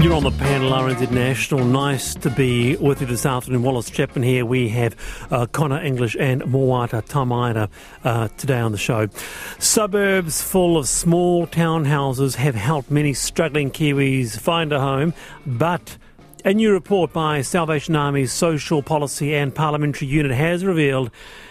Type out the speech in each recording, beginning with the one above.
You're on the panel, RNZ National. Nice to be with you this afternoon. Wallace Chapman here. We have uh, Conor English and Moata Tamaira uh, today on the show. Suburbs full of small townhouses have helped many struggling Kiwis find a home, but a new report by Salvation Army's Social Policy and Parliamentary Unit has revealed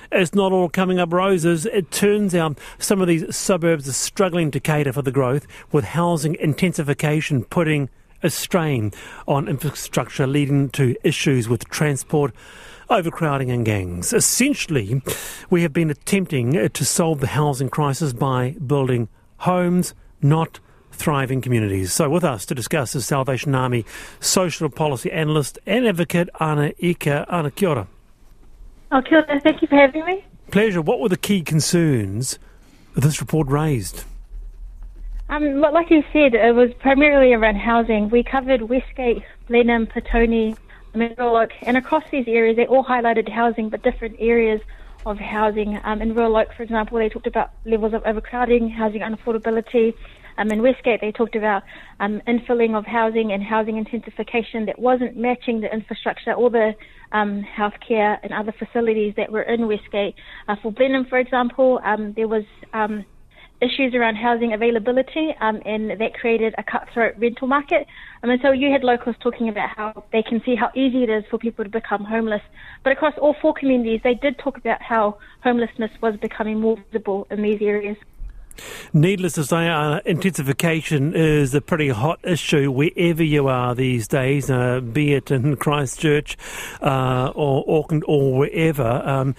it's not all coming up roses. It turns out some of these suburbs are struggling to cater for the growth, with housing intensification putting a strain on infrastructure, leading to issues with transport, overcrowding, and gangs. Essentially, we have been attempting to solve the housing crisis by building homes, not thriving communities. So, with us to discuss is Salvation Army social policy analyst and advocate Ana Ika. Ana, kia ora. Oh, kia ora. Thank you for having me. Pleasure. What were the key concerns this report raised? Um, like you said, it was primarily around housing. We covered Westgate, Blenheim, Petone, Mineral and across these areas, they all highlighted housing, but different areas of housing. Um, in Royal Oak, for example, they talked about levels of overcrowding, housing unaffordability. Um, in Westgate, they talked about um, infilling of housing and housing intensification that wasn't matching the infrastructure or the um, healthcare and other facilities that were in Westgate. Uh, for Blenheim, for example, um, there was um, issues around housing availability, um, and that created a cutthroat rental market. I mean, so you had locals talking about how they can see how easy it is for people to become homeless. But across all four communities, they did talk about how homelessness was becoming more visible in these areas. Needless to say, uh, intensification is a pretty hot issue wherever you are these days, uh, be it in Christchurch uh, or Auckland or wherever. Um,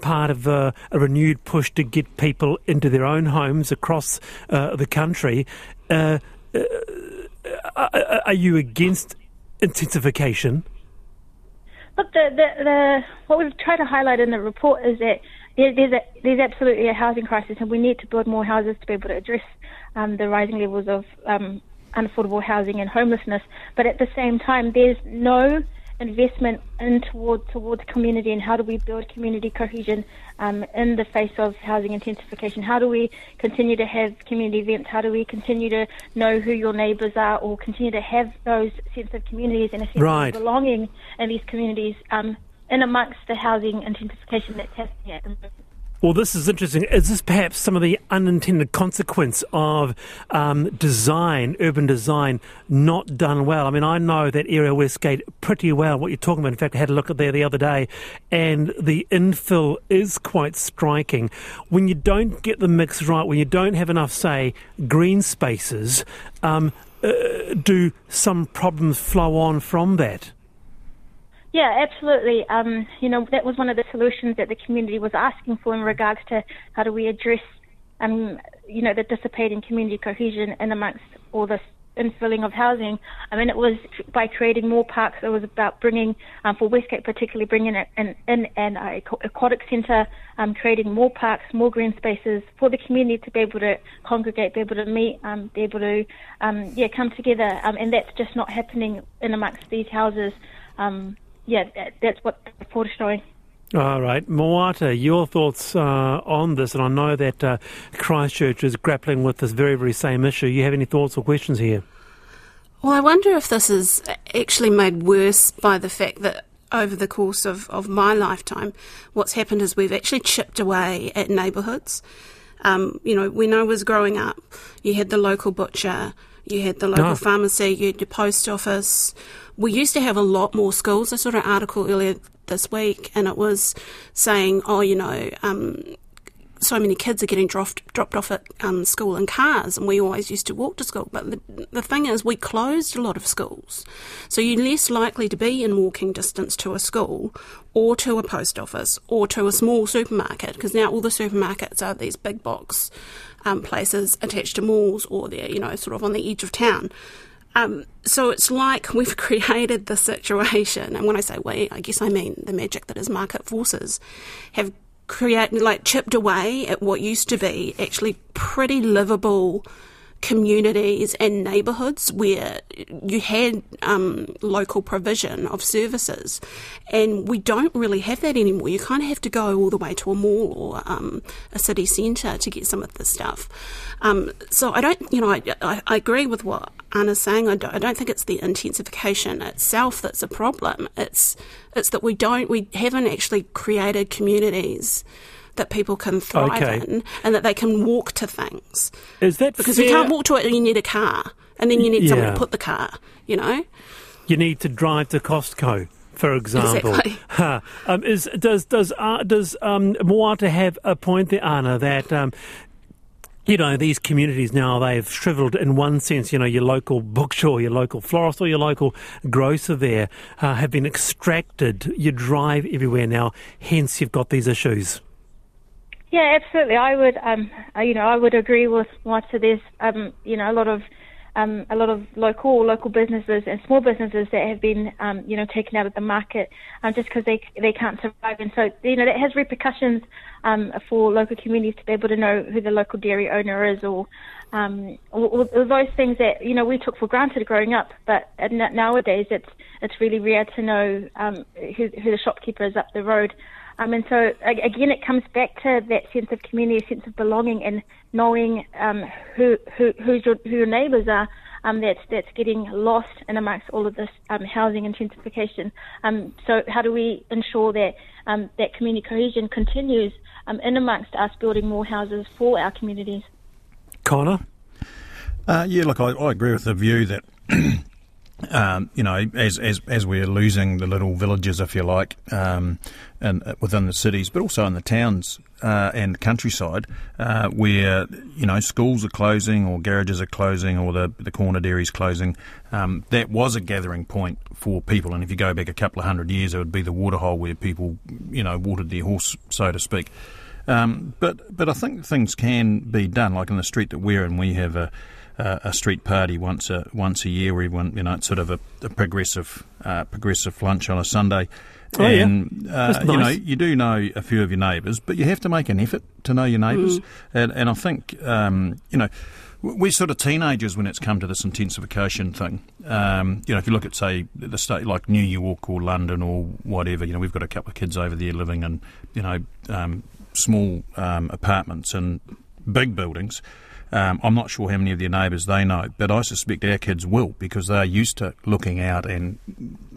part of a renewed push to get people into their own homes across uh, the country. Uh, uh, are you against intensification? Look, the, the, the, what we've tried to highlight in the report is that there, there's, a, there's absolutely a housing crisis, and we need to build more houses to be able to address um, the rising levels of um, unaffordable housing and homelessness. But at the same time, there's no investment in toward towards community and how do we build community cohesion um, in the face of housing intensification? How do we continue to have community events? How do we continue to know who your neighbours are, or continue to have those sense of communities and a sense right. of belonging in these communities um, in amongst the housing intensification that's happening at the moment? Well, this is interesting. Is this perhaps some of the unintended consequence of um, design, urban design, not done well? I mean, I know that area Westgate pretty well, what you're talking about. In fact, I had a look at there the other day, and the infill is quite striking. When you don't get the mix right, when you don't have enough, say, green spaces, um, uh, do some problems flow on from that? Yeah, absolutely. Um, you know, that was one of the solutions that the community was asking for in regards to how do we address, um, you know, the dissipating community cohesion in amongst all this infilling of housing. I mean, it was by creating more parks. It was about bringing, um, for Westgate particularly, bringing in an, an, an aquatic centre, um, creating more parks, more green spaces for the community to be able to congregate, be able to meet, um, be able to, um, yeah, come together. Um, and that's just not happening in amongst these houses. Yeah, that, that's what the report is showing. All right. Moata, your thoughts uh, on this, and I know that uh, Christchurch is grappling with this very, very same issue. You have any thoughts or questions here? Well, I wonder if this is actually made worse by the fact that over the course of, of my lifetime, what's happened is we've actually chipped away at neighbourhoods. Um, you know, when I was growing up, you had the local butcher, you had the local oh. pharmacy, you had your post office. We used to have a lot more schools. I saw an article earlier this week, and it was saying, oh, you know, um, so many kids are getting dropped dropped off at um, school in cars, and we always used to walk to school. But the, the thing is, we closed a lot of schools, so you're less likely to be in walking distance to a school, or to a post office, or to a small supermarket, because now all the supermarkets are these big box um, places attached to malls, or they're you know sort of on the edge of town. Um, so it's like we've created the situation, and when I say we, I guess I mean the magic that is market forces, have create like chipped away at what used to be actually pretty livable communities and neighbourhoods where you had um, local provision of services, and we don't really have that anymore. You kind of have to go all the way to a mall or um, a city centre to get some of this stuff. Um, so I don't, you know, I, I, I, agree with what Ana's saying. I don't, I don't think it's the intensification itself that's a problem. It's it's that we don't, we haven't actually created communities that people can thrive okay. in and that they can walk to things. Is that because fair? you can't walk to it, you need a car, and then you need yeah. someone to put the car. You know, you need to drive to Costco. For example, exactly. um, is does does uh, does um, Moata have a point there, Ana, that um, you know, these communities now, they've shriveled in one sense. You know, your local bookstore, your local florist, or your local grocer there uh, have been extracted. You drive everywhere now, hence, you've got these issues. Yeah, absolutely. I would, um, uh, you know, I would agree with Moata. There's, um, you know, a lot of, um, a lot of local local businesses and small businesses that have been, um, you know, taken out of the market um, just because they they can't survive, and so you know that has repercussions um, for local communities to be able to know who the local dairy owner is, or, um, or, or those things that you know we took for granted growing up. But nowadays, it's it's really rare to know um, who, who the shopkeeper is up the road. Um, and so again, it comes back to that sense of community, a sense of belonging, and knowing um, who who your, who your neighbours are. Um, that's that's getting lost in amongst all of this um, housing intensification. Um, so how do we ensure that um, that community cohesion continues um, in amongst us building more houses for our communities? Conor. Uh, yeah, look, I, I agree with the view that um, you know, as, as as we're losing the little villages, if you like, um, and uh, within the cities, but also in the towns uh, and countryside, uh, where you know schools are closing or garages are closing or the the corner dairies closing, um, that was a gathering point for people. And if you go back a couple of hundred years, it would be the waterhole where people, you know, watered their horse, so to speak. Um, but but I think things can be done. Like in the street that we're in, we have a uh, a street party once a once a year. Where everyone, you know, it's sort of a, a progressive uh, progressive lunch on a Sunday. Oh, and yeah. uh, nice. you know, you do know a few of your neighbours, but you have to make an effort to know your neighbours. Mm. And, and I think um, you know we're sort of teenagers when it's come to this intensification thing. Um, you know, if you look at say the state like New York or London or whatever, you know, we've got a couple of kids over there living in you know um, small um, apartments and big buildings. Um, I'm not sure how many of their neighbours they know, but I suspect our kids will because they're used to looking out and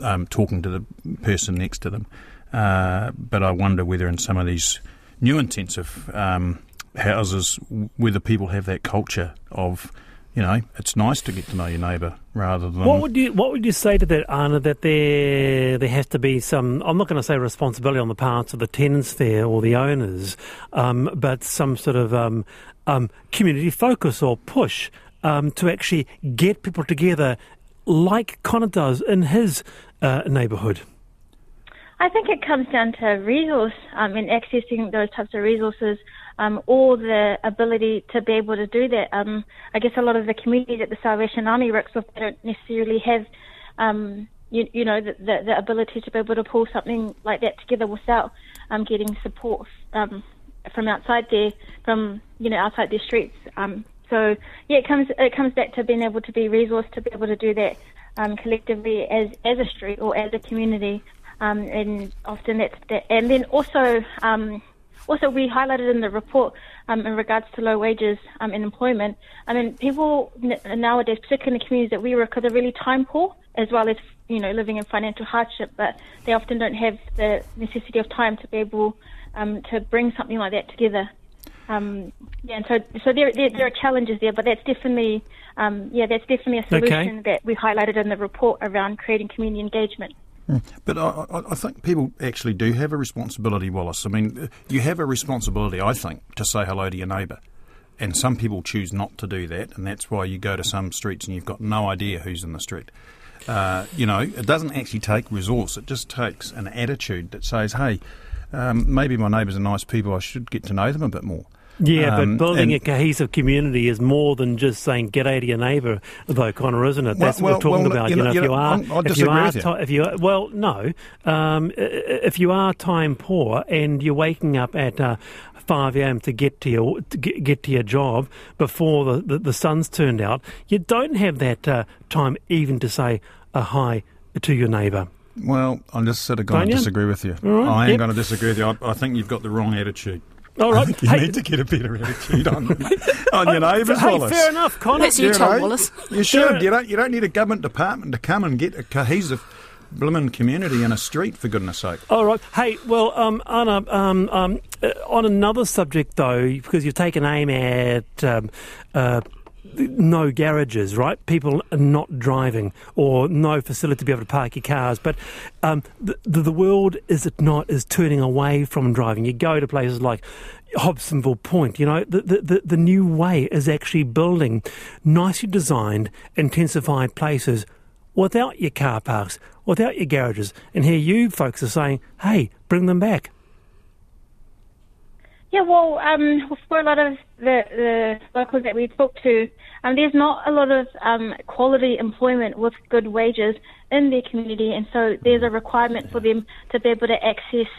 um, talking to the person next to them. Uh, but I wonder whether in some of these new intensive um, houses, whether people have that culture of, you know, it's nice to get to know your neighbour rather than. What would you What would you say to that, Ana? That there there has to be some. I'm not going to say responsibility on the parts of the tenants there or the owners, um, but some sort of um, um, community focus or push um, to actually get people together like Conor does in his uh, neighbourhood? I think it comes down to resource um, and accessing those types of resources um, or the ability to be able to do that. Um, I guess a lot of the communities that the Salvation Army works with don't necessarily have, um, you, you, know, the, the, the, ability to be able to pull something like that together without um, getting support um, from outside there, from you know outside their streets. Um, so yeah, it comes it comes back to being able to be resourced to be able to do that collectively as as a street or as a community, and often that's that. And then also also we highlighted in the report um, in regards to low wages um, and employment. I mean, people n- nowadays, particularly in the communities that we work with, are really time poor as well as you know living in financial hardship, but they often don't have the necessity of time to be able um, to bring something like that together. Um, yeah, and so so there, there, there are challenges there, but that's definitely um, yeah that's definitely a solution okay. that we highlighted in the report around creating community engagement. But I, I, think people actually do have a responsibility, Wallace. I mean, you have a responsibility, I think, to say hello to your neighbour. And some people choose not to do that, and that's why you go to some streets and you've got no idea who's in the street. Uh, you know, it doesn't actually take resource, it just takes an attitude that says, hey, um, maybe my neighbours are nice people. I should get to know them a bit more. Yeah, um, but building a cohesive community is more than just saying "g'day" to your neighbour, though, Conor, isn't it? That's well, what we're talking well, about. You know, you know, if you are, if you are, you. if you are, well, no, um, if you are time poor and you're waking up at uh, 5 a.m. to get to your to get, get to your job before the, the, the sun's turned out. You don't have that uh, time even to say a hi to your neighbour. Well, I'm just sort of going Don't to you? disagree with you. Right, I am yep. going to disagree with you. I, I think you've got the wrong attitude. All I right. think you Hey- need to get a better attitude on, on your neighbours, hey, Wallace. fair enough, Conor. That's you, You Tom know, Wallace. You should. You don't. You don't need a government department to come and get a cohesive, blooming community in a street. For goodness' sake. All right. Hey, well, um, Ana, um, um, uh, on another subject though, because you've taken aim at um, uh, no garages, right? People are not driving or no facility to be able to park your cars. But um, the, the, world, is it not, is turning away from driving. You go to places like Hobsonville Point, you know, the, the, the new way is actually building nicely designed, intensified places without your car parks, without your garages. And here you folks are saying, hey, bring them back. Yeah, well, um, for a lot of the, the locals that we talk to, um, there's not a lot of um, quality employment with good wages in their community, and so there's a requirement for them to be able to access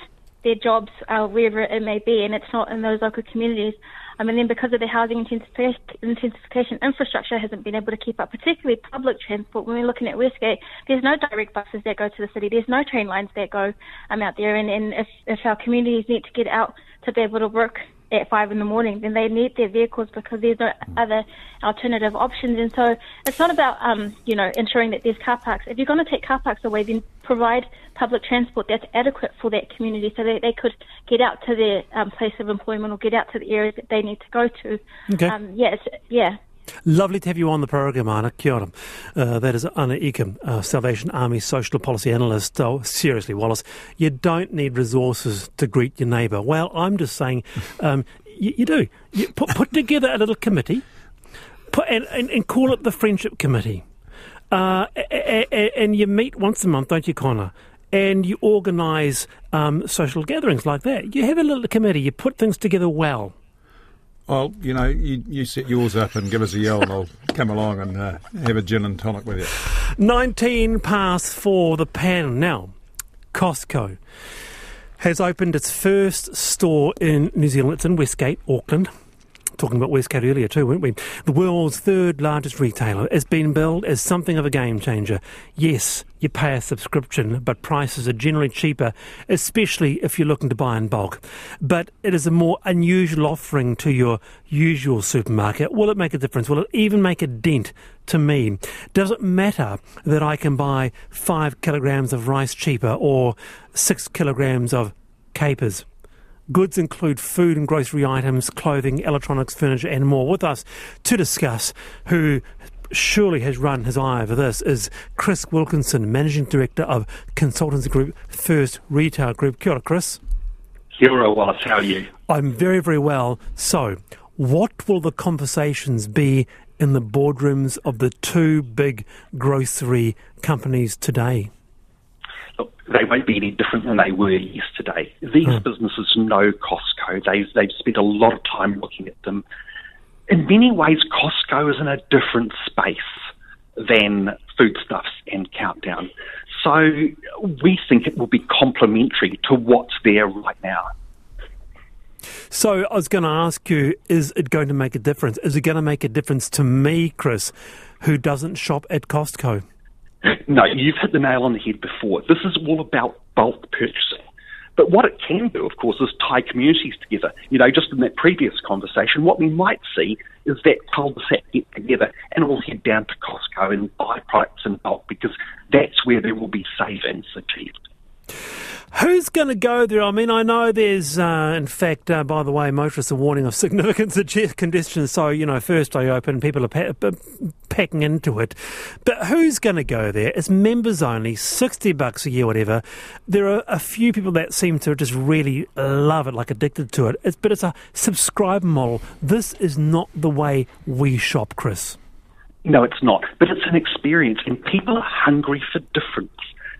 their jobs uh, wherever it may be, and it's not in those local communities. Um, and then because of the housing intensification, intensification infrastructure hasn't been able to keep up, particularly public transport. When we're looking at Westgate, there's no direct buses that go to the city. There's no train lines that go um, out there. And, and if, if our communities need to get out to be able to work at five in the morning, then they need their vehicles because there's no other alternative options. And so it's not about, um, you know, ensuring that there's car parks. If you're going to take car parks away, then provide public transport that's adequate for that community so that they could get out to their um, place of employment or get out to the areas that they need to go to. Okay. Um, yeah, it's, yeah. Lovely to have you on the program, Ana. Kia ora. Uh, that is Ana Ika, uh, Salvation Army Social Policy Analyst. Oh, seriously, Wallace, you don't need resources to greet your neighbour. Well, I'm just saying um, you, you do. You put, put together a little committee put, and, and, and call it the Friendship Committee. Uh, a- a- a- and you meet once a month, don't you, Conor? And you organise um, social gatherings like that. You have a little committee, you put things together well. Well, you know, you, you set yours up and give us a yell, and I'll come along and uh, have a gin and tonic with you. 19 past four, the pan. Now, Costco has opened its first store in New Zealand. It's in Westgate, Auckland. Talking about Westgate earlier too, weren't we? The world's third largest retailer has been billed as something of a game changer. Yes, you pay a subscription, but prices are generally cheaper, especially if you're looking to buy in bulk. But it is a more unusual offering to your usual supermarket. Will it make a difference? Will it even make a dent to me? Does it matter that I can buy five kilograms of rice cheaper or six kilograms of capers? Goods include food and grocery items, clothing, electronics, furniture, and more. With us to discuss who surely has run his eye over this is Chris Wilkinson, Managing Director of Consultancy Group First Retail Group. Kia ora, Chris. Kia ora, Wallace. How are you? I'm very, very well. So, what will the conversations be in the boardrooms of the two big grocery companies today? They won't be any different than they were yesterday. These hmm. businesses know Costco. They've, they've spent a lot of time looking at them. In many ways, Costco is in a different space than Foodstuffs and Countdown. So we think it will be complementary to what's there right now. So I was going to ask you, is it going to make a difference? Is it going to make a difference to me, Chris, who doesn't shop at Costco? No, you've hit the nail on the head before. This is all about bulk purchasing. But what it can do, of course, is tie communities together. You know, just in that previous conversation, what we might see is that cul-de-sac get together and all head down to Costco and buy products in bulk because that's where there will be savings achieved. Who's going to go there? I mean, I know there's, uh, in fact, uh, by the way, motorists are warning of significant congestion. So, you know, first day open, people are pa- pa- packing into it. But who's going to go there? It's members only, 60 bucks a year, whatever. There are a few people that seem to just really love it, like addicted to it. It's, but it's a subscriber model. This is not the way we shop, Chris. No, it's not. But it's an experience, and people are hungry for difference.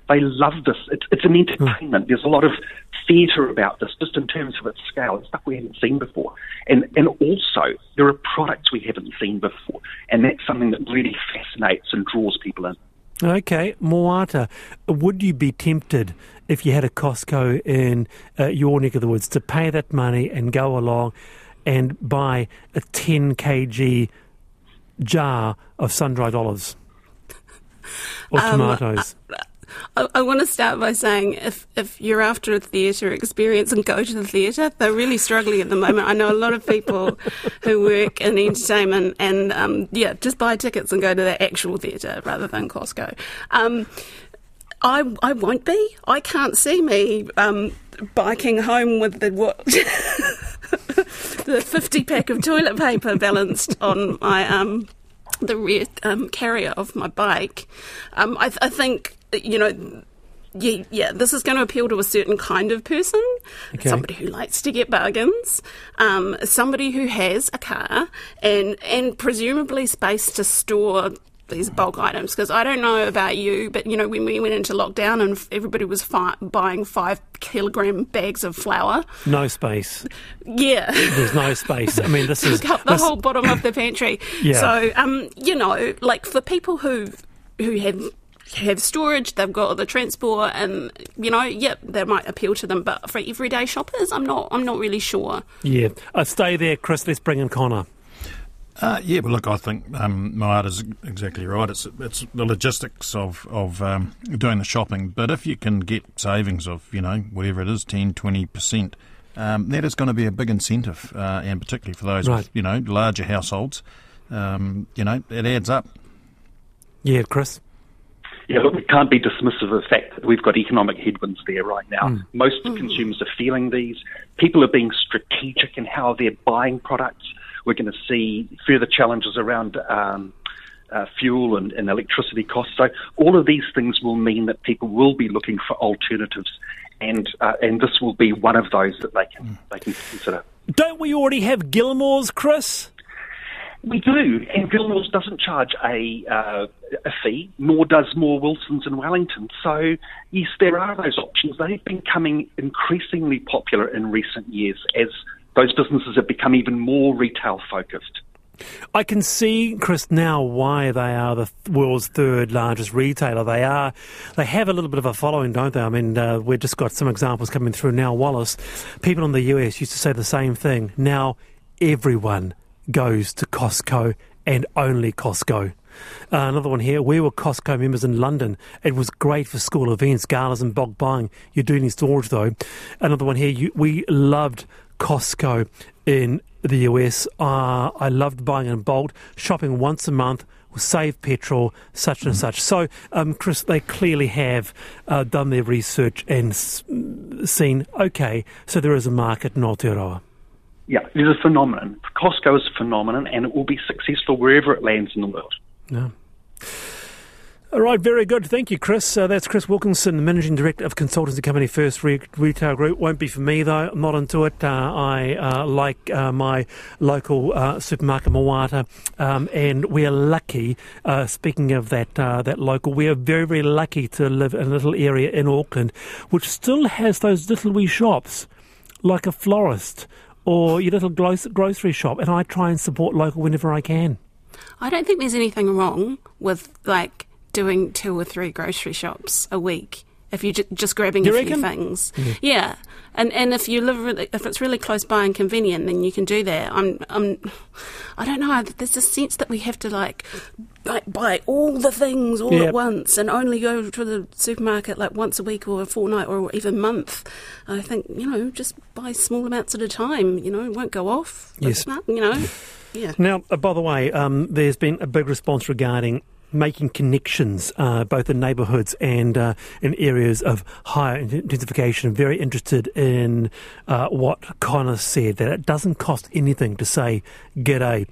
They love this. It's, it's an entertainment. There's a lot of theatre about this, just in terms of its scale. It's stuff we haven't seen before. And, and also, there are products we haven't seen before. And that's something that really fascinates and draws people in. Okay, Moata, would you be tempted if you had a Costco in uh, your neck of the woods to pay that money and go along and buy a 10 kg jar of sun dried olives or Um, tomatoes? I, I want to start by saying if, if you're after a theatre experience and go to the theatre, they're really struggling at the moment. I know a lot of people who work in entertainment and, um, yeah, just buy tickets and go to the actual theatre rather than Costco. Um, I, I won't be. I can't see me um, biking home with the what, the 50 pack of toilet paper balanced on my um, the rear um, carrier of my bike. Um, I, I think you know. Yeah, yeah, this is going to appeal to a certain kind of person. Okay. Somebody who likes to get bargains, um, somebody who has a car and and presumably space to store these bulk items. Because I don't know about you, but you know when we went into lockdown and everybody was fi- buying five kilogram bags of flour, No space. yeah. There's no space. I mean, this is. Up the this- whole bottom of the pantry. Yeah. So, um, you know, like for people who who have have storage, they've got the transport, and you know, yep, that might appeal to them. But for everyday shoppers, I'm not. I'm not really sure. Yeah. Uh, stay there, Chris. Let's bring in Conor. Uh, yeah, well, look, I think um, Moata's exactly right. It's it's the logistics of of um, doing the shopping. But if you can get savings of you know whatever it is, 10, 20 percent, um, that is going to be a big incentive, uh, and particularly for those Right. with, you know larger households. Um, you know, it adds up. Yeah, Chris. Yeah, look, we can't be dismissive of the fact that we've got economic headwinds there right now. Most consumers are feeling these. People are being strategic in how they're buying products. We're going to see further challenges around um, uh, fuel and, and electricity costs. So all of these things will mean that people will be looking for alternatives, and uh, and this will be one of those that they can they can consider. Don't we already have Gilmours, Chris? We do, and Gilmours doesn't charge a uh, a fee, nor does Moore Wilson's in Wellington. So yes, there are those options. They've been becoming increasingly popular in recent years as those businesses have become even more retail focused. I can see, Chris, now why they are the world's third largest retailer. They are, they have a little bit of a following, don't they? I mean, uh, we've just got some examples coming through now. Wallace, people in the US used to say the same thing. Now everyone goes to Costco and only Costco. Uh, another one here. We were Costco members in London. It was great for school events, galas, and bulk buying. You do need storage though. Another one here. You, we loved Costco in the US. Uh, I loved buying in bulk, shopping once a month. Save petrol, such and such. So, um, Chris, they clearly have uh, done their research and s- seen. Okay, so there is a market in Aotearoa. Yeah, is a phenomenon. Costco is a phenomenon, and it will be successful wherever it lands in the world. No. All right, very good. Thank you, Chris. Uh, that's Chris Wilkinson, Managing Director of consultancy company First Re- Retail Group. Won't be for me, though. I'm not into it. Uh, I uh, like uh, my local uh, supermarket, Moata, um, and we are lucky, uh, speaking of that, that local, we are very, very lucky to live in a little area in Auckland which still has those little wee shops, like a florist or your little grocery shop, and I try and support local whenever I can. I don't think there's anything wrong with like doing two or three grocery shops a week if you're ju- just grabbing You a reckon? few things. Yeah. And and if you live really, if it's really close by and convenient, then you can do that. I'm I'm I don't know. There's a sense that we have to like like buy all the things all at once and only go to the supermarket like once a week or a fortnight or even month. I think you know just buy small amounts at a time. You know, it won't go off. Yes. Not, you know. Yeah. Now, uh, by the way, um, there's been a big response regarding making connections, uh, both in neighbourhoods and uh, in areas of higher intensification. Very interested in uh, what Conor said, that it doesn't cost anything to say g'day.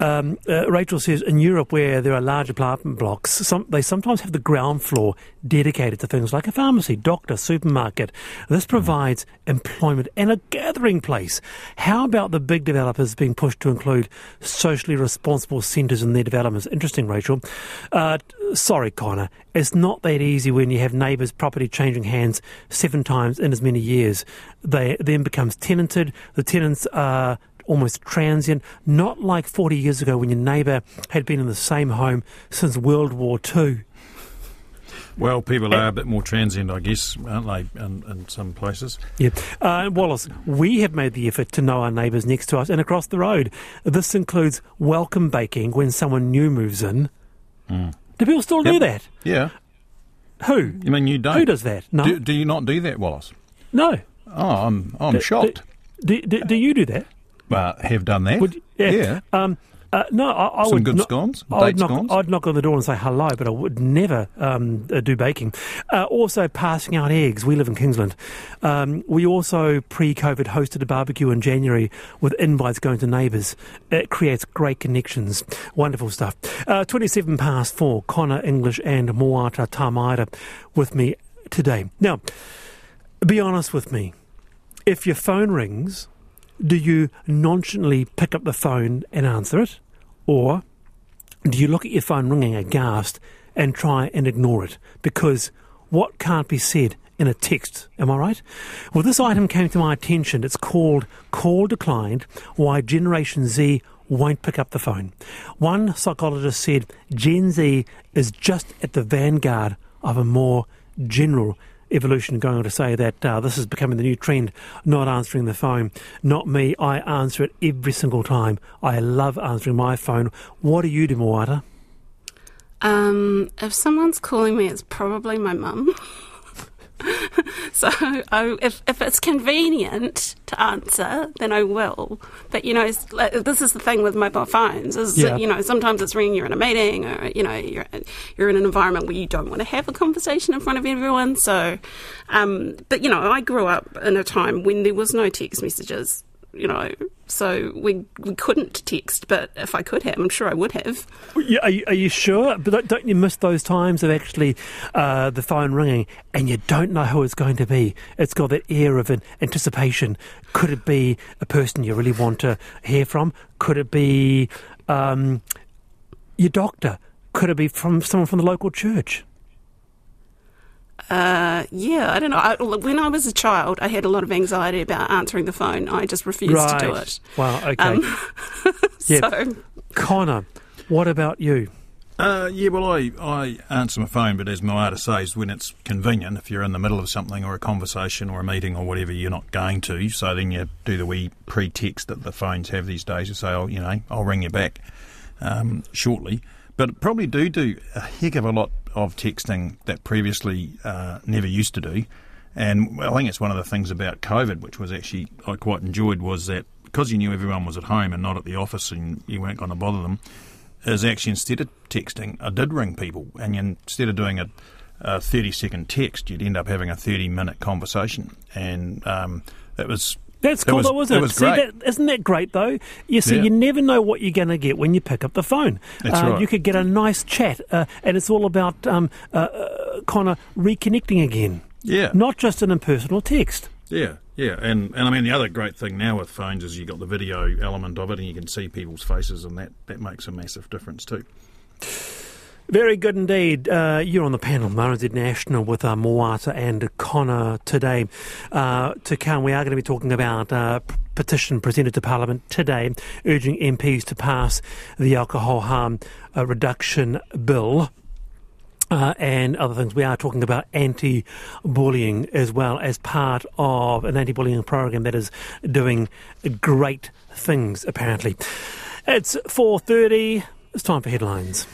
Um, uh, Rachel says in Europe, where there are large apartment blocks, some, they sometimes have the ground floor dedicated to things like a pharmacy, doctor, supermarket. This provides employment and a gathering place. How about the big developers being pushed to include socially responsible centres in their developments? Interesting, Rachel. Uh, sorry, Conor. It's not that easy when you have neighbours' property changing hands seven times in as many years. They then becomes tenanted. The tenants are almost transient, not like 40 years ago when your neighbour had been in the same home since World War Two. Well, people are a bit more transient, I guess, aren't they, in, in some places? Yeah. Uh, Wallace, we have made the effort to know our neighbours next to us and across the road. This includes welcome baking when someone new moves in. Do people still do that? Yeah. Who? You mean you don't? Who does that? No. Do, do you not do that, Wallace? no. Oh, I'm I'm Do- shocked. Do, do, do you do that? Well, have done that. You- yeah. yeah. Um, uh, no, I, I Some would good not- scones? I'd Date knock, scones? I'd knock on the door and say hello, but I would never um, uh, do baking. Uh, also, passing out eggs. We live in Kingsland. Um, we also, pre-COVID, hosted a barbecue in January with invites going to neighbours. It creates great connections. Wonderful stuff. Uh, 27 past four, Conor English and Moata Tamaira with me today. Now, be honest with me. If your phone rings, do you nonchalantly pick up the phone and answer it? Or do you look at your phone ringing aghast and try and ignore it? Because what can't be said in a text, am I right? Well, this item came to my attention. It's called Call Declined Why Generation Z Won't Pick Up the Phone. One psychologist said Gen Z is just at the vanguard of a more general evolution going on to say that uh, this is becoming the new trend, not answering the phone. Not me, I answer it every single time. I love answering my phone. What do you do, Moata? Um, if someone's calling me, it's probably my mum. so I, if if it's convenient to answer, then I will. But you know, this is the thing with mobile phones is Yeah. you know sometimes it's ringing you're in a meeting or you know you're you're in an environment where you don't want to have a conversation in front of everyone. So, um, but you know, I grew up in a time when there was no text messages. You know, so we we couldn't text. But if I could have, I'm sure I would have. Yeah, Are you, are you sure? But don't- you miss those times of actually uh, the phone ringing and you don't know who it's going to be? It's got that air of an anticipation. Could it be a person you really want to hear from? Could it be um, your doctor? Could it be from someone from the local church? Uh, yeah, I don't know. I, when I was a child, I had a lot of anxiety about answering the phone. I just refused right. to do it. Wow. Okay. Um, Yeah. So, Conor, what about you? Uh, yeah, well, I, I answer my phone, but as Moata says, when it's convenient, if you're in the middle of something or a conversation or a meeting or whatever, you're not going to. So then you do the wee pre-text that the phones have these days. You say, oh, you know, I'll ring you back um, shortly. But probably do do a heck of a lot of texting that previously uh, never used to do. And I think it's one of the things about COVID, which was actually I quite enjoyed, was that because you knew everyone was at home and not at the office and you weren't going to bother them, is actually instead of texting, I did ring people, and instead of doing a, a thirty second text, you'd end up having a thirty minute conversation, and um, it was That's cool, was- though, isn't it? it was see, that, isn't that great, though? You see, Yeah. you never know what you're going to get when you pick up the phone. That's uh, right. You could get a nice chat, uh, and it's all about um, uh, uh, kind of reconnecting again, yeah, not just an impersonal text. yeah, yeah, and and I mean the other great thing now with phones is you got the video element of it, and you can see people's faces, and that that makes a massive difference too. Very good indeed. Uh, you're on the panel, RNZ National, with uh, Moata and Conor today. Uh, to come, we are going to be talking about uh, p- petition presented to Parliament today, urging MPs to pass the alcohol harm uh, reduction bill. Uh, and other things. We are talking about anti-bullying as well as part of an anti-bullying program that is doing great things. Apparently, it's four thirty. It's time for headlines.